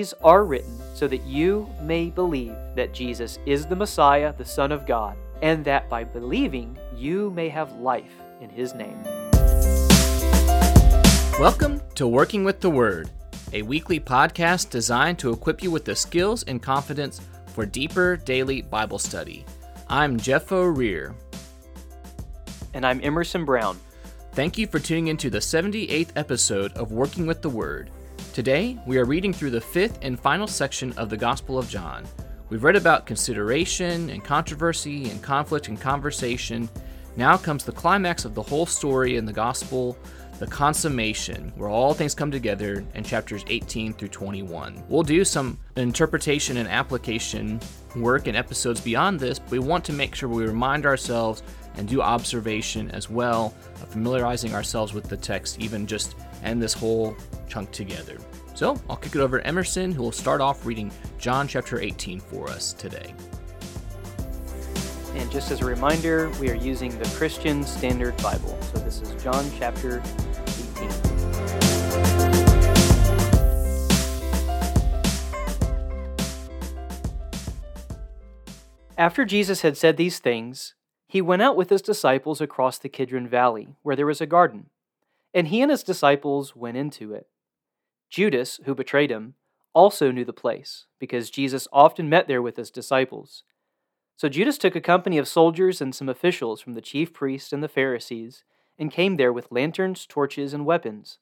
these are written so that you may believe that Jesus is the Messiah, the Son of God, and that by believing you may have life in his name. Welcome to Working with the Word, a weekly podcast designed to equip you with the skills and confidence for deeper daily Bible study. I'm Jeff O'Rear. And I'm Emerson Brown. Thank you for tuning into the 78th episode of Working with the Word. Today, we are reading through the fifth and final section of the Gospel of John. We've read about consideration and controversy and conflict and conversation. Now comes the climax of the whole story in the Gospel the consummation, where all things come together in chapters 18 through 21. We'll do some interpretation and application work in episodes beyond this, but we want to make sure we remind ourselves and do observation as well, familiarizing ourselves with the text, even just and this whole chunk together. So I'll kick it over to Emerson, who will start off reading John chapter 18 for us today. And just as a reminder, we are using the Christian Standard Bible. So this is John chapter 18. After Jesus had said these things, he went out with his disciples across the Kidron Valley, where there was a garden, and he and his disciples went into it. Judas, who betrayed him, also knew the place, because Jesus often met there with his disciples. So Judas took a company of soldiers and some officials from the chief priests and the Pharisees, and came there with lanterns, torches, and weapons.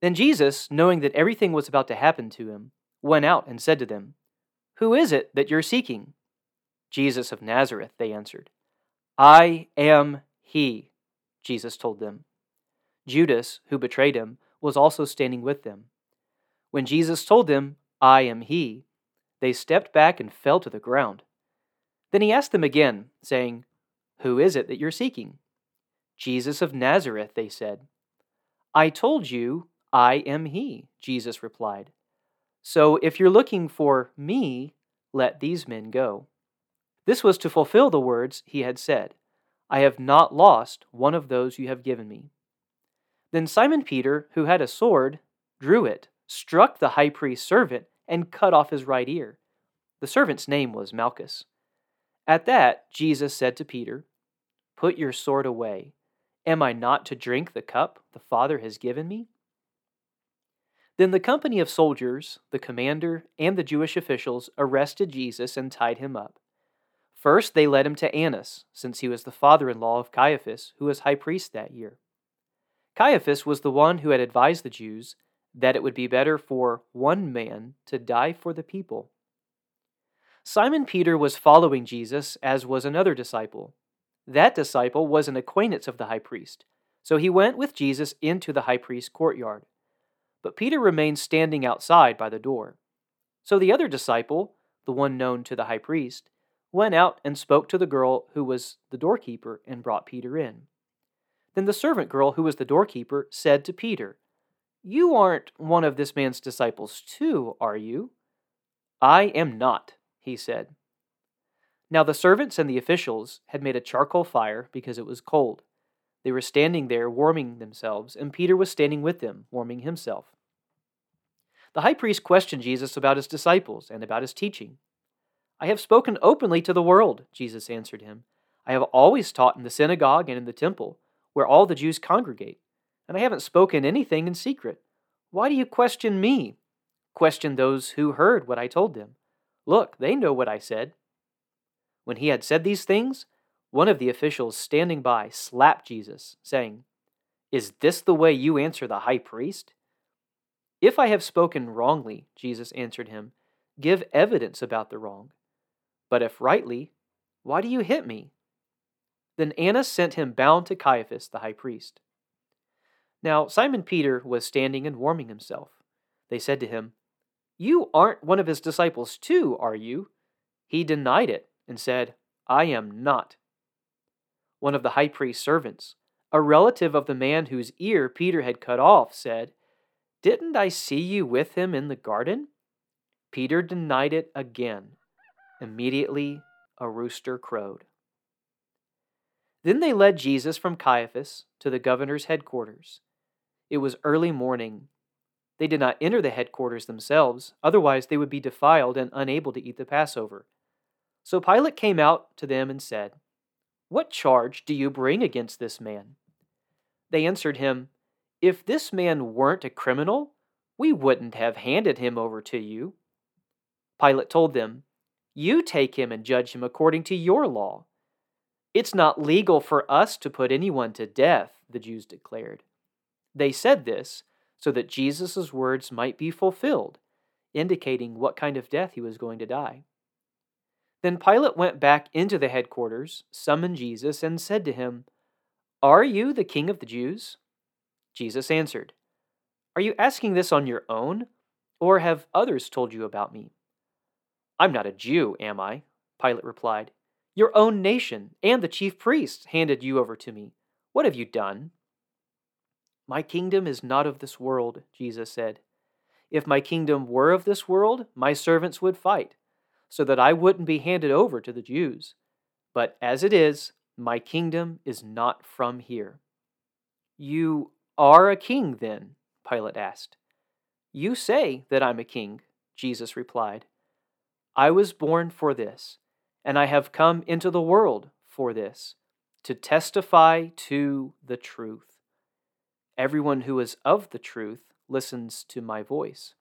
Then Jesus, knowing that everything was about to happen to him, went out and said to them, Who is it that you're seeking? Jesus of Nazareth, they answered. I am he, Jesus told them. Judas, who betrayed him, was also standing with them. When Jesus told them, I am he, they stepped back and fell to the ground. Then he asked them again, saying, Who is it that you're seeking? Jesus of Nazareth, they said. I told you, I am he, Jesus replied. So if you're looking for me, let these men go. This was to fulfill the words he had said I have not lost one of those you have given me. Then Simon Peter, who had a sword, drew it, struck the high priest's servant, and cut off his right ear. The servant's name was Malchus. At that, Jesus said to Peter, Put your sword away. Am I not to drink the cup the Father has given me? Then the company of soldiers, the commander, and the Jewish officials arrested Jesus and tied him up. First, they led him to Annas, since he was the father in law of Caiaphas, who was high priest that year. Caiaphas was the one who had advised the Jews that it would be better for one man to die for the people. Simon Peter was following Jesus, as was another disciple. That disciple was an acquaintance of the high priest, so he went with Jesus into the high priest's courtyard. But Peter remained standing outside by the door. So the other disciple, the one known to the high priest, went out and spoke to the girl who was the doorkeeper and brought Peter in. Then the servant girl who was the doorkeeper said to Peter, You aren't one of this man's disciples, too, are you? I am not, he said. Now the servants and the officials had made a charcoal fire because it was cold. They were standing there warming themselves, and Peter was standing with them, warming himself. The high priest questioned Jesus about his disciples and about his teaching. I have spoken openly to the world, Jesus answered him. I have always taught in the synagogue and in the temple, where all the Jews congregate, and I haven't spoken anything in secret. Why do you question me? Question those who heard what I told them. Look, they know what I said. When he had said these things, one of the officials standing by slapped Jesus, saying, Is this the way you answer the high priest? If I have spoken wrongly, Jesus answered him, give evidence about the wrong. But if rightly, why do you hit me? Then Annas sent him bound to Caiaphas the high priest. Now Simon Peter was standing and warming himself. They said to him, You aren't one of his disciples too, are you? He denied it and said, I am not. One of the high priest's servants, a relative of the man whose ear Peter had cut off, said, Didn't I see you with him in the garden? Peter denied it again. Immediately a rooster crowed. Then they led Jesus from Caiaphas to the governor's headquarters. It was early morning. They did not enter the headquarters themselves, otherwise, they would be defiled and unable to eat the Passover. So Pilate came out to them and said, What charge do you bring against this man? They answered him, If this man weren't a criminal, we wouldn't have handed him over to you. Pilate told them, You take him and judge him according to your law. It's not legal for us to put anyone to death, the Jews declared. They said this so that Jesus' words might be fulfilled, indicating what kind of death he was going to die. Then Pilate went back into the headquarters, summoned Jesus, and said to him, Are you the king of the Jews? Jesus answered, Are you asking this on your own, or have others told you about me? I'm not a Jew, am I? Pilate replied. Your own nation and the chief priests handed you over to me. What have you done? My kingdom is not of this world, Jesus said. If my kingdom were of this world, my servants would fight, so that I wouldn't be handed over to the Jews. But as it is, my kingdom is not from here. You are a king, then? Pilate asked. You say that I'm a king, Jesus replied. I was born for this, and I have come into the world for this, to testify to the truth. Everyone who is of the truth listens to my voice.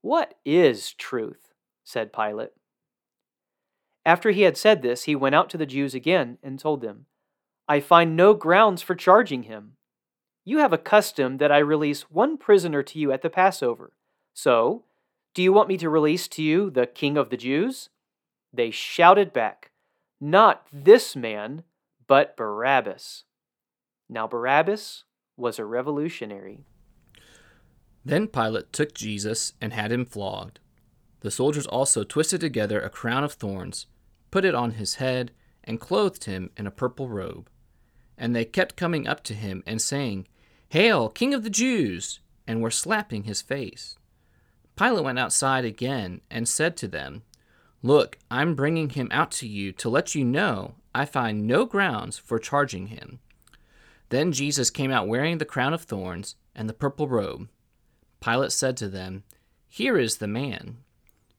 What is truth? said Pilate. After he had said this, he went out to the Jews again and told them, I find no grounds for charging him. You have a custom that I release one prisoner to you at the Passover. So, do you want me to release to you the king of the Jews? They shouted back, Not this man, but Barabbas. Now, Barabbas was a revolutionary. Then Pilate took Jesus and had him flogged. The soldiers also twisted together a crown of thorns, put it on his head, and clothed him in a purple robe. And they kept coming up to him and saying, Hail, King of the Jews! and were slapping his face. Pilate went outside again and said to them, Look, I'm bringing him out to you to let you know I find no grounds for charging him. Then Jesus came out wearing the crown of thorns and the purple robe. Pilate said to them, Here is the man.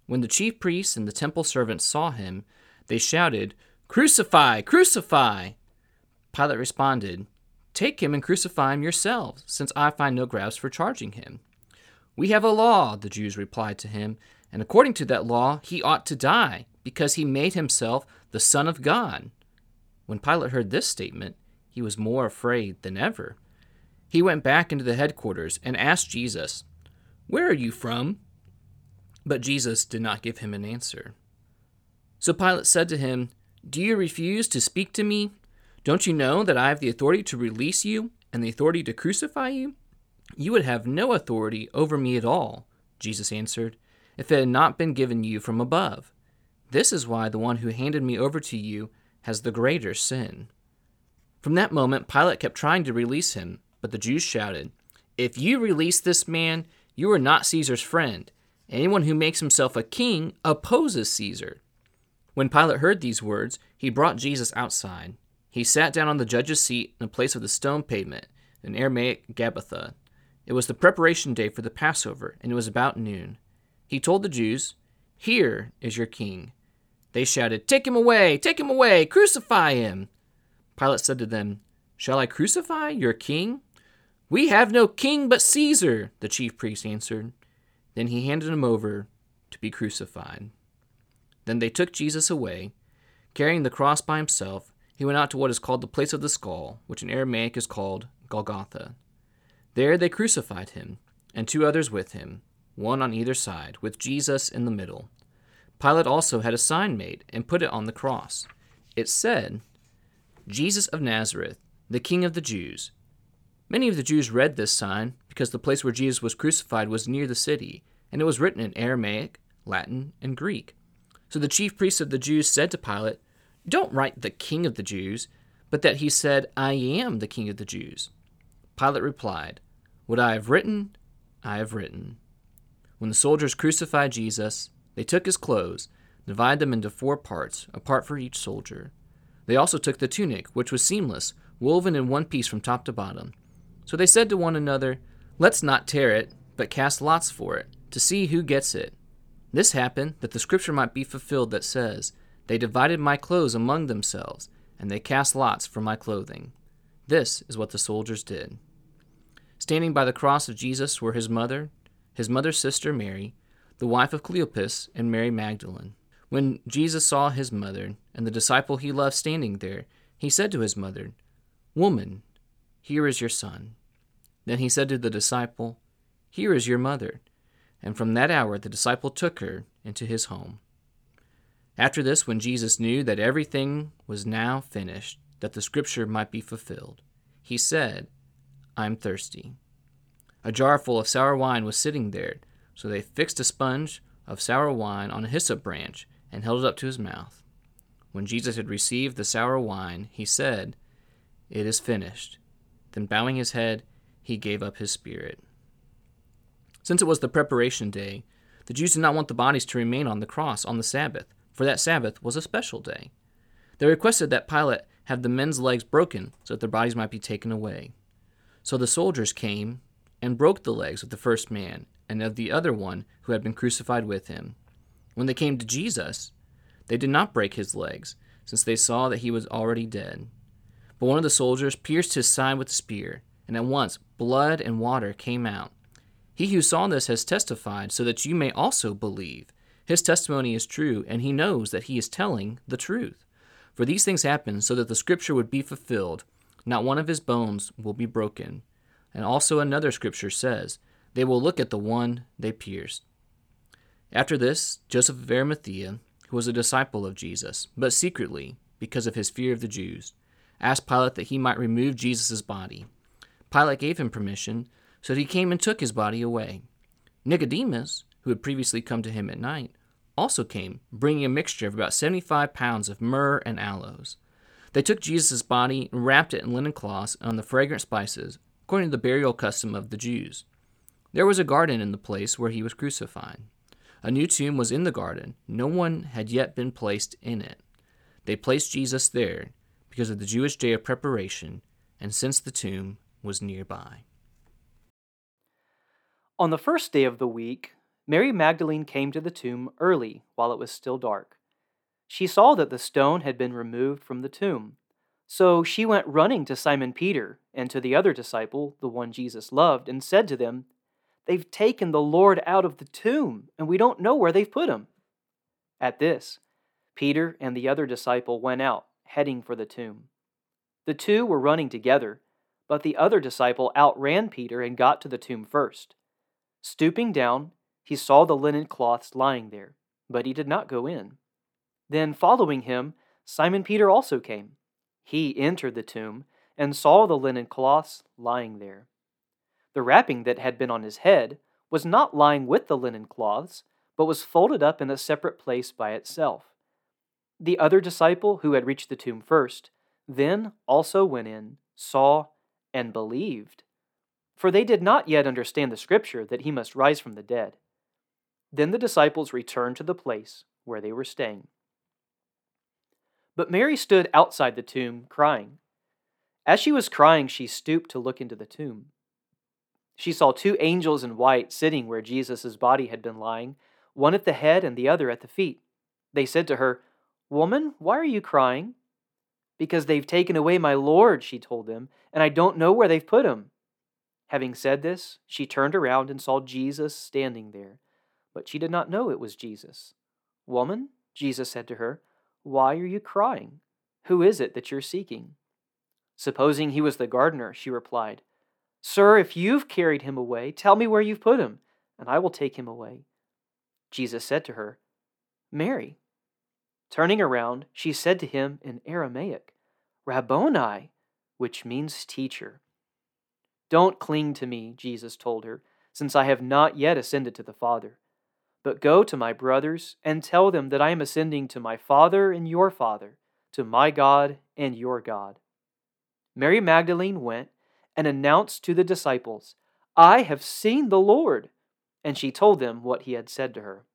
When the chief priests and the temple servants saw him, they shouted, Crucify! Crucify! Pilate responded, Take him and crucify him yourselves, since I find no grounds for charging him. We have a law, the Jews replied to him, and according to that law, he ought to die, because he made himself the Son of God. When Pilate heard this statement, he was more afraid than ever. He went back into the headquarters and asked Jesus, Where are you from? But Jesus did not give him an answer. So Pilate said to him, Do you refuse to speak to me? Don't you know that I have the authority to release you and the authority to crucify you? You would have no authority over me at all, Jesus answered, if it had not been given you from above. This is why the one who handed me over to you has the greater sin. From that moment, Pilate kept trying to release him, but the Jews shouted, If you release this man, you are not Caesar's friend. Anyone who makes himself a king opposes Caesar. When Pilate heard these words, he brought Jesus outside. He sat down on the judge's seat in the place of the stone pavement, in Aramaic Gabbatha. It was the preparation day for the Passover, and it was about noon. He told the Jews, Here is your king. They shouted, Take him away! Take him away! Crucify him! Pilate said to them, Shall I crucify your king? We have no king but Caesar, the chief priest answered. Then he handed him over to be crucified. Then they took Jesus away. Carrying the cross by himself, he went out to what is called the place of the skull, which in Aramaic is called Golgotha. There they crucified him, and two others with him, one on either side, with Jesus in the middle. Pilate also had a sign made and put it on the cross. It said, Jesus of Nazareth, the King of the Jews. Many of the Jews read this sign because the place where Jesus was crucified was near the city, and it was written in Aramaic, Latin, and Greek. So the chief priests of the Jews said to Pilate, Don't write the King of the Jews, but that he said, I am the King of the Jews. Pilate replied, What I have written, I have written. When the soldiers crucified Jesus, they took his clothes, divided them into four parts, a part for each soldier. They also took the tunic, which was seamless, woven in one piece from top to bottom. So they said to one another, Let's not tear it, but cast lots for it, to see who gets it. This happened that the scripture might be fulfilled that says, They divided my clothes among themselves, and they cast lots for my clothing. This is what the soldiers did. Standing by the cross of Jesus were his mother, his mother's sister Mary, the wife of Cleopas, and Mary Magdalene. When Jesus saw his mother and the disciple he loved standing there, he said to his mother, Woman, here is your son. Then he said to the disciple, Here is your mother. And from that hour the disciple took her into his home. After this, when Jesus knew that everything was now finished, that the scripture might be fulfilled, he said, I am thirsty. A jar full of sour wine was sitting there, so they fixed a sponge of sour wine on a hyssop branch and held it up to his mouth. When Jesus had received the sour wine, he said, It is finished. Then, bowing his head, he gave up his spirit. Since it was the preparation day, the Jews did not want the bodies to remain on the cross on the Sabbath, for that Sabbath was a special day. They requested that Pilate have the men's legs broken so that their bodies might be taken away. So the soldiers came and broke the legs of the first man and of the other one who had been crucified with him. When they came to Jesus, they did not break his legs, since they saw that he was already dead. But one of the soldiers pierced his side with a spear, and at once blood and water came out. He who saw this has testified, so that you may also believe. His testimony is true, and he knows that he is telling the truth. For these things happened so that the scripture would be fulfilled not one of his bones will be broken. And also another scripture says, They will look at the one they pierced. After this, Joseph of Arimathea, who was a disciple of Jesus, but secretly, because of his fear of the Jews, asked Pilate that he might remove Jesus' body. Pilate gave him permission, so he came and took his body away. Nicodemus, who had previously come to him at night, also came, bringing a mixture of about seventy five pounds of myrrh and aloes. They took Jesus' body and wrapped it in linen cloths and on the fragrant spices, according to the burial custom of the Jews. There was a garden in the place where he was crucified. A new tomb was in the garden. No one had yet been placed in it. They placed Jesus there because of the Jewish day of preparation, and since the tomb was nearby. On the first day of the week, Mary Magdalene came to the tomb early while it was still dark. She saw that the stone had been removed from the tomb. So she went running to Simon Peter and to the other disciple, the one Jesus loved, and said to them, They've taken the Lord out of the tomb, and we don't know where they've put him. At this, Peter and the other disciple went out, heading for the tomb. The two were running together, but the other disciple outran Peter and got to the tomb first. Stooping down, he saw the linen cloths lying there, but he did not go in. Then, following him, Simon Peter also came. He entered the tomb and saw the linen cloths lying there. The wrapping that had been on his head was not lying with the linen cloths, but was folded up in a separate place by itself. The other disciple, who had reached the tomb first, then also went in, saw, and believed. For they did not yet understand the scripture that he must rise from the dead. Then the disciples returned to the place where they were staying. But Mary stood outside the tomb, crying. As she was crying, she stooped to look into the tomb. She saw two angels in white sitting where Jesus' body had been lying, one at the head and the other at the feet. They said to her, Woman, why are you crying? Because they've taken away my Lord, she told them, and I don't know where they've put him. Having said this, she turned around and saw Jesus standing there, but she did not know it was Jesus. Woman, Jesus said to her, why are you crying? Who is it that you're seeking? Supposing he was the gardener, she replied, Sir, if you've carried him away, tell me where you've put him, and I will take him away. Jesus said to her, Mary. Turning around, she said to him in Aramaic, Rabboni, which means teacher. Don't cling to me, Jesus told her, since I have not yet ascended to the Father. But go to my brothers and tell them that I am ascending to my Father and your Father, to my God and your God. Mary Magdalene went and announced to the disciples, I have seen the Lord. And she told them what he had said to her.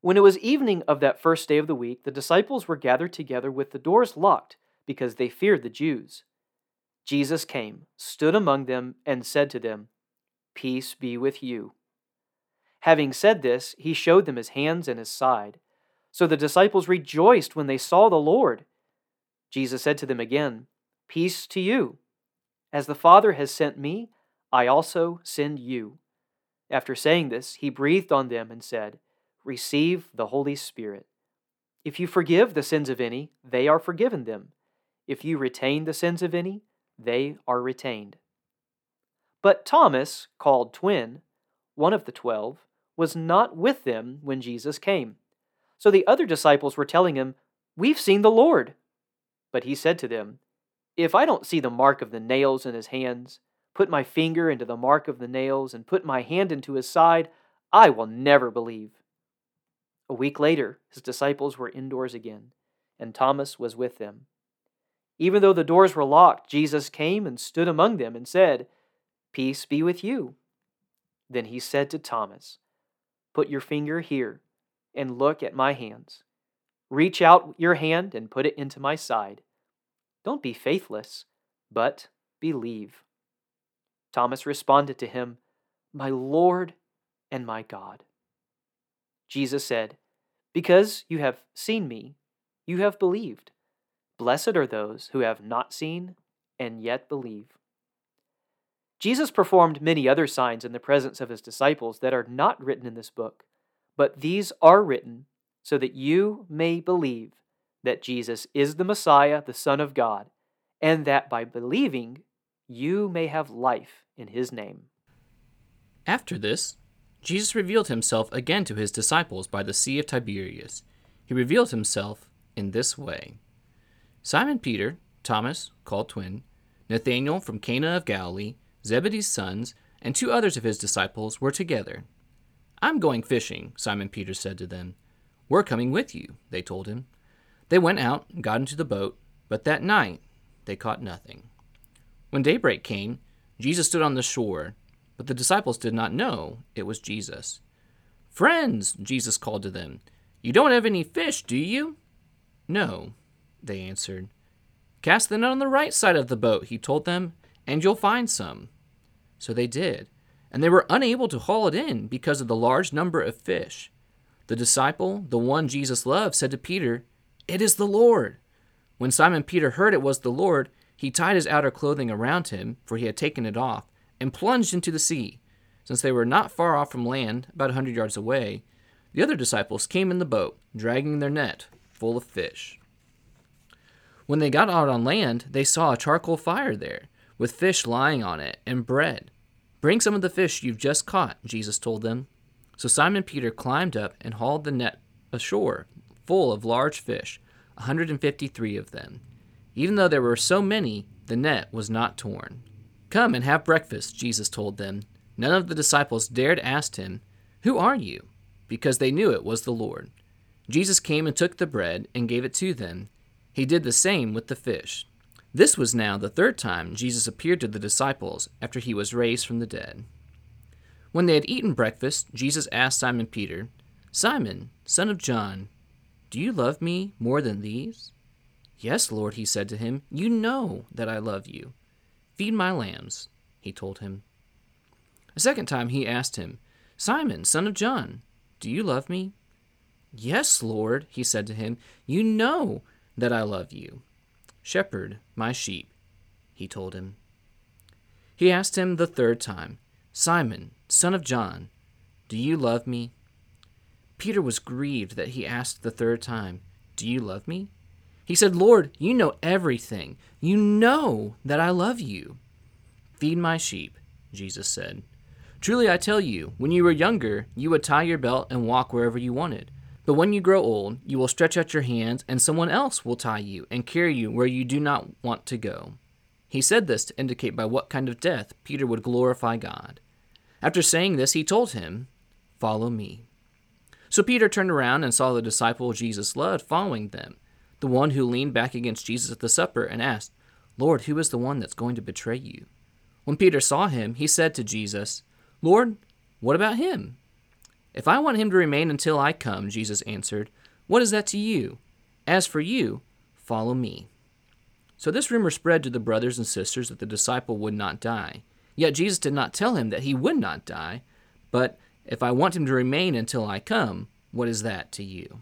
When it was evening of that first day of the week, the disciples were gathered together with the doors locked because they feared the Jews. Jesus came, stood among them, and said to them, Peace be with you. Having said this, he showed them his hands and his side. So the disciples rejoiced when they saw the Lord. Jesus said to them again, Peace to you. As the Father has sent me, I also send you. After saying this, he breathed on them and said, Receive the Holy Spirit. If you forgive the sins of any, they are forgiven them. If you retain the sins of any, they are retained. But Thomas, called Twin, one of the twelve, was not with them when Jesus came. So the other disciples were telling him, We've seen the Lord. But he said to them, If I don't see the mark of the nails in his hands, put my finger into the mark of the nails, and put my hand into his side, I will never believe. A week later, his disciples were indoors again, and Thomas was with them. Even though the doors were locked, Jesus came and stood among them and said, Peace be with you. Then he said to Thomas, Put your finger here and look at my hands. Reach out your hand and put it into my side. Don't be faithless, but believe. Thomas responded to him, My Lord and my God. Jesus said, Because you have seen me, you have believed. Blessed are those who have not seen and yet believe. Jesus performed many other signs in the presence of his disciples that are not written in this book, but these are written so that you may believe that Jesus is the Messiah, the Son of God, and that by believing you may have life in his name. After this, Jesus revealed himself again to his disciples by the Sea of Tiberias. He revealed himself in this way Simon Peter, Thomas, called twin, Nathanael from Cana of Galilee, Zebedee's sons, and two others of his disciples were together. I'm going fishing, Simon Peter said to them. We're coming with you, they told him. They went out and got into the boat, but that night they caught nothing. When daybreak came, Jesus stood on the shore, but the disciples did not know it was Jesus. Friends, Jesus called to them, you don't have any fish, do you? No, they answered. Cast the net on the right side of the boat, he told them, and you'll find some. So they did, and they were unable to haul it in because of the large number of fish. The disciple, the one Jesus loved, said to Peter, It is the Lord. When Simon Peter heard it was the Lord, he tied his outer clothing around him, for he had taken it off, and plunged into the sea. Since they were not far off from land, about a hundred yards away, the other disciples came in the boat, dragging their net full of fish. When they got out on land, they saw a charcoal fire there, with fish lying on it and bread. Bring some of the fish you've just caught, Jesus told them. So Simon Peter climbed up and hauled the net ashore, full of large fish, a 153 of them. Even though there were so many, the net was not torn. Come and have breakfast, Jesus told them. None of the disciples dared ask him, Who are you? because they knew it was the Lord. Jesus came and took the bread and gave it to them. He did the same with the fish. This was now the third time Jesus appeared to the disciples after he was raised from the dead. When they had eaten breakfast, Jesus asked Simon Peter, Simon, son of John, do you love me more than these? Yes, Lord, he said to him, you know that I love you. Feed my lambs, he told him. A second time he asked him, Simon, son of John, do you love me? Yes, Lord, he said to him, you know that I love you. Shepherd my sheep, he told him. He asked him the third time, Simon, son of John, do you love me? Peter was grieved that he asked the third time, Do you love me? He said, Lord, you know everything. You know that I love you. Feed my sheep, Jesus said. Truly I tell you, when you were younger, you would tie your belt and walk wherever you wanted. But when you grow old, you will stretch out your hands, and someone else will tie you and carry you where you do not want to go. He said this to indicate by what kind of death Peter would glorify God. After saying this, he told him, Follow me. So Peter turned around and saw the disciple Jesus loved following them, the one who leaned back against Jesus at the supper and asked, Lord, who is the one that's going to betray you? When Peter saw him, he said to Jesus, Lord, what about him? If I want him to remain until I come, Jesus answered, what is that to you? As for you, follow me. So this rumor spread to the brothers and sisters that the disciple would not die. Yet Jesus did not tell him that he would not die, but if I want him to remain until I come, what is that to you?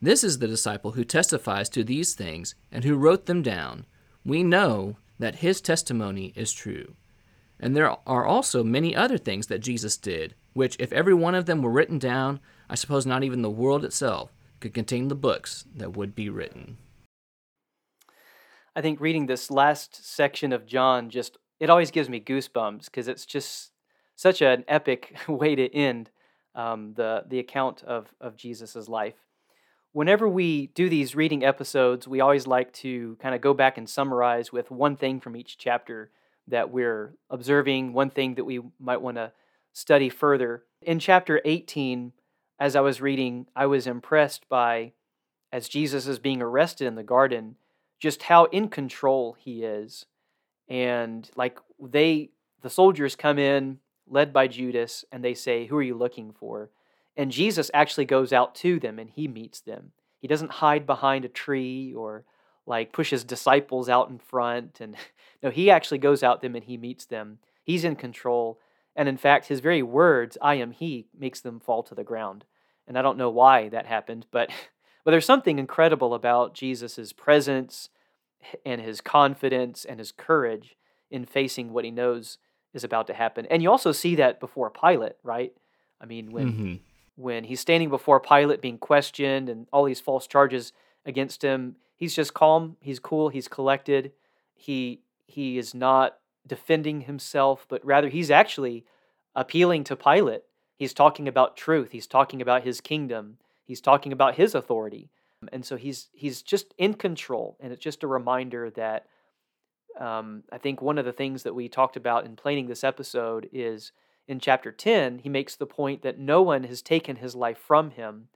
This is the disciple who testifies to these things and who wrote them down. We know that his testimony is true. And there are also many other things that Jesus did, which, if every one of them were written down, I suppose not even the world itself could contain the books that would be written. I think reading this last section of John just it always gives me goosebumps because it's just such an epic way to end um, the the account of of Jesus's life. Whenever we do these reading episodes, we always like to kind of go back and summarize with one thing from each chapter that we're observing, one thing that we might want to study further. In chapter 18, as I was reading, I was impressed by, as Jesus is being arrested in the garden, just how in control he is. And like they, the soldiers come in, led by Judas, and they say, Who are you looking for? And Jesus actually goes out to them and he meets them. He doesn't hide behind a tree or like push his disciples out in front. And no, he actually goes out them and he meets them. He's in control. And in fact, his very words, I am he, makes them fall to the ground. And I don't know why that happened, but, but there's something incredible about Jesus' presence and his confidence and his courage in facing what he knows is about to happen. And you also see that before Pilate, right? I mean, when mm-hmm. when he's standing before Pilate being questioned and all these false charges against him, he's just calm, he's cool, he's collected. He he is not defending himself, but rather he's actually appealing to Pilate. He's talking about truth. He's talking about his kingdom. He's talking about his authority. And so he's he's just in control. And it's just a reminder that um, I think one of the things that we talked about in planning this episode is in chapter 10, he makes the point that no one has taken his life from him,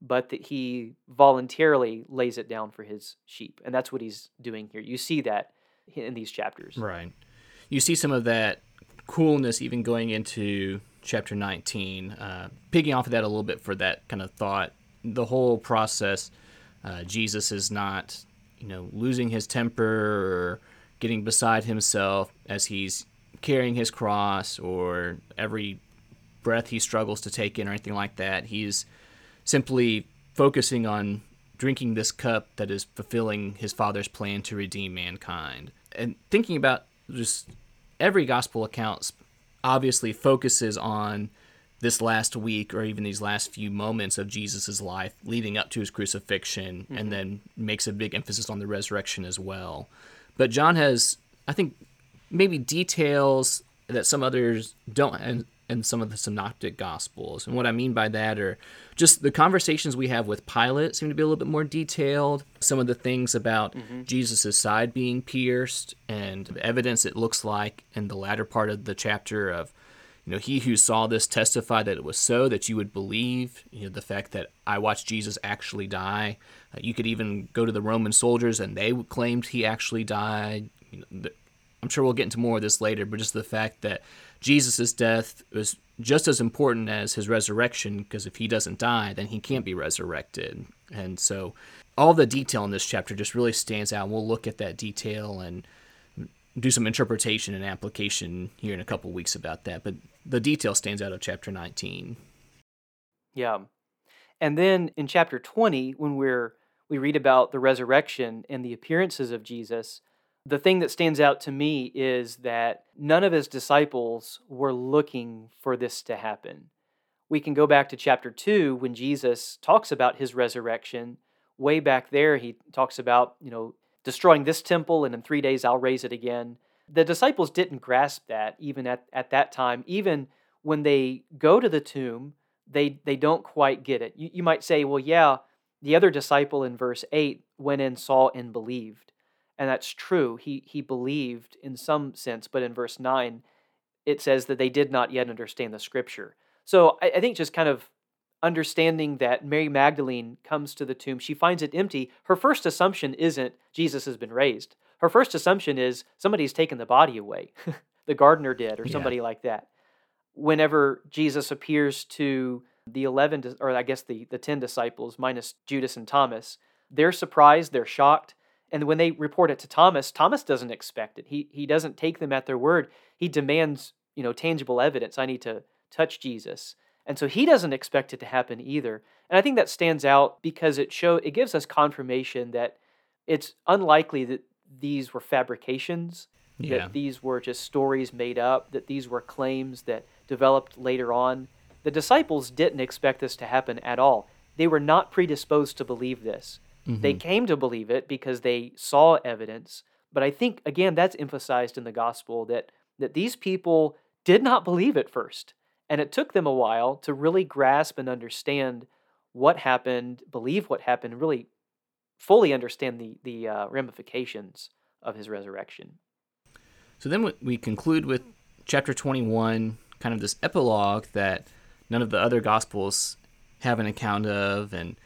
but that he voluntarily lays it down for his sheep. And that's what he's doing here. You see that in these chapters. Right you see some of that coolness even going into chapter 19. Uh, picking off of that a little bit for that kind of thought, the whole process, uh, Jesus is not, you know, losing his temper or getting beside himself as he's carrying his cross or every breath he struggles to take in or anything like that. He's simply focusing on drinking this cup that is fulfilling his father's plan to redeem mankind. And thinking about just every gospel account obviously focuses on this last week or even these last few moments of Jesus' life leading up to his crucifixion mm-hmm. and then makes a big emphasis on the resurrection as well. But John has, I think, maybe details that some others don't in some of the synoptic gospels. And what I mean by that are just the conversations we have with Pilate seem to be a little bit more detailed. Some of the things about mm-hmm. Jesus' side being pierced and the evidence it looks like in the latter part of the chapter of, you know, he who saw this testified that it was so that you would believe. You know, the fact that I watched Jesus actually die. Uh, you could even go to the Roman soldiers and they claimed he actually died. You know, the, I'm sure we'll get into more of this later, but just the fact that Jesus' death was just as important as his resurrection because if he doesn't die, then he can't be resurrected. And so all the detail in this chapter just really stands out. We'll look at that detail and do some interpretation and application here in a couple weeks about that. But the detail stands out of chapter 19. Yeah. And then in chapter 20, when we're we read about the resurrection and the appearances of Jesus, the thing that stands out to me is that none of his disciples were looking for this to happen. We can go back to chapter 2 when Jesus talks about his resurrection. Way back there, he talks about, you know, destroying this temple and in three days I'll raise it again. The disciples didn't grasp that even at, at that time. Even when they go to the tomb, they, they don't quite get it. You, you might say, well, yeah, the other disciple in verse 8 went and saw and believed and that's true. He he believed in some sense, but in verse nine, it says that they did not yet understand the scripture. So I, I think just kind of understanding that Mary Magdalene comes to the tomb, she finds it empty. Her first assumption isn't Jesus has been raised. Her first assumption is somebody's taken the body away. the gardener did, or somebody yeah. like that. Whenever Jesus appears to the 11, or I guess the, the 10 disciples, minus Judas and Thomas, they're surprised, they're shocked And when they report it to Thomas, Thomas doesn't expect it. He he doesn't take them at their word. He demands, you know, tangible evidence. I need to touch Jesus. And so he doesn't expect it to happen either. And I think that stands out because it show it gives us confirmation that it's unlikely that these were fabrications, yeah. that these were just stories made up, that these were claims that developed later on. The disciples didn't expect this to happen at all. They were not predisposed to believe this. Mm-hmm. They came to believe it because they saw evidence. But I think again that's emphasized in the gospel that that these people did not believe it first. And it took them a while to really grasp and understand what happened, believe what happened, really fully understand the the uh, ramifications of his resurrection. So then we conclude with chapter 21, kind of this epilogue that none of the other gospels have an account of and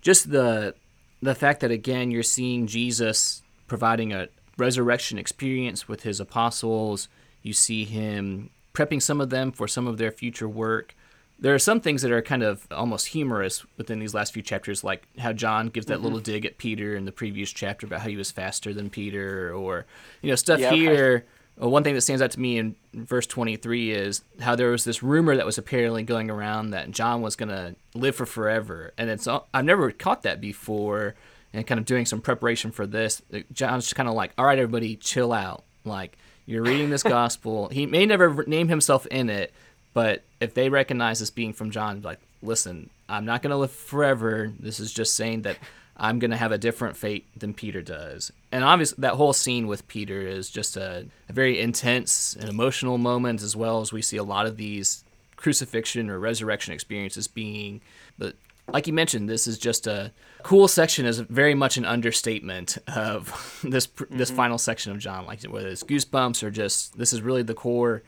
just the the fact that again you're seeing Jesus providing a resurrection experience with his apostles. You see him prepping some of them for some of their future work. There are some things that are kind of almost humorous within these last few chapters, like how John gives that mm-hmm. little dig at Peter in the previous chapter about how he was faster than Peter, or you know stuff yeah, here. Well, one thing that stands out to me in verse 23 is how there was this rumor that was apparently going around that John was going to live for forever. And it's I've never caught that before and kind of doing some preparation for this. John's just kind of like, "All right, everybody, chill out. Like you're reading this gospel. he may never name himself in it, but if they recognize this being from John, like, listen, I'm not going to live forever. This is just saying that I'm going to have a different fate than Peter does. And obviously, that whole scene with Peter is just a, a, very intense and emotional moment, as well as we see a lot of these crucifixion or resurrection experiences being. But like you mentioned, this is just a cool section, is very much an understatement of this mm-hmm. this final section of John. Like whether it's goosebumps or just this is really the core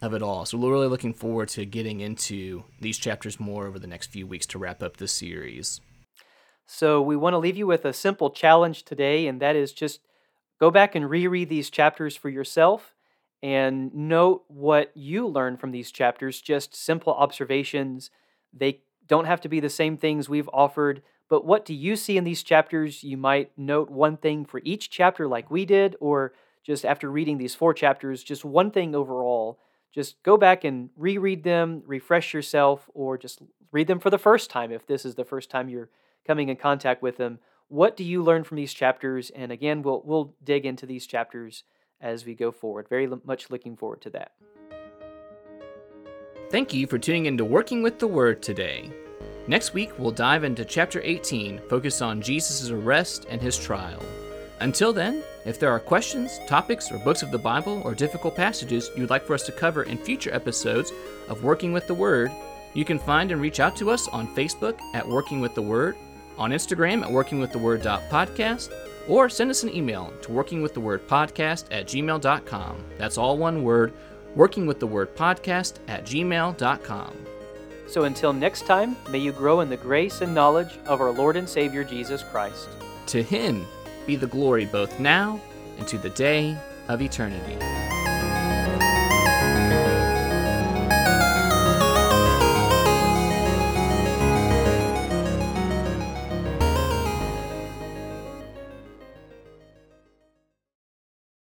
of it all. So we're really looking forward to getting into these chapters more over the next few weeks to wrap up this series. So we want to leave you with a simple challenge today, and that is just go back and reread these chapters for yourself and note what you learn from these chapters, just simple observations. They don't have to be the same things we've offered, but what do you see in these chapters? You might note one thing for each chapter, like we did, or just after reading these four chapters, just one thing overall. Just go back and reread them, refresh yourself, or just read them for the first time if this is the first time you're coming in contact with them. What do you learn from these chapters? And again, we'll we'll dig into these chapters as we go forward. Very much looking forward to that. Thank you for tuning in to Working with the Word today. Next week, we'll dive into chapter 18, focus on Jesus' arrest and his trial. Until then, if there are questions, topics, or books of the Bible or difficult passages you'd like for us to cover in future episodes of Working with the Word, you can find and reach out to us on Facebook at Working with the Word on Instagram at workingwiththeword.podcast, or send us an email to workingwiththewordpodcast at gmail.com. That's all one word, workingwiththewordpodcast at gmail.com. So until next time, may you grow in the grace and knowledge of our Lord and Savior Jesus Christ. To him be the glory both now and to the day of eternity.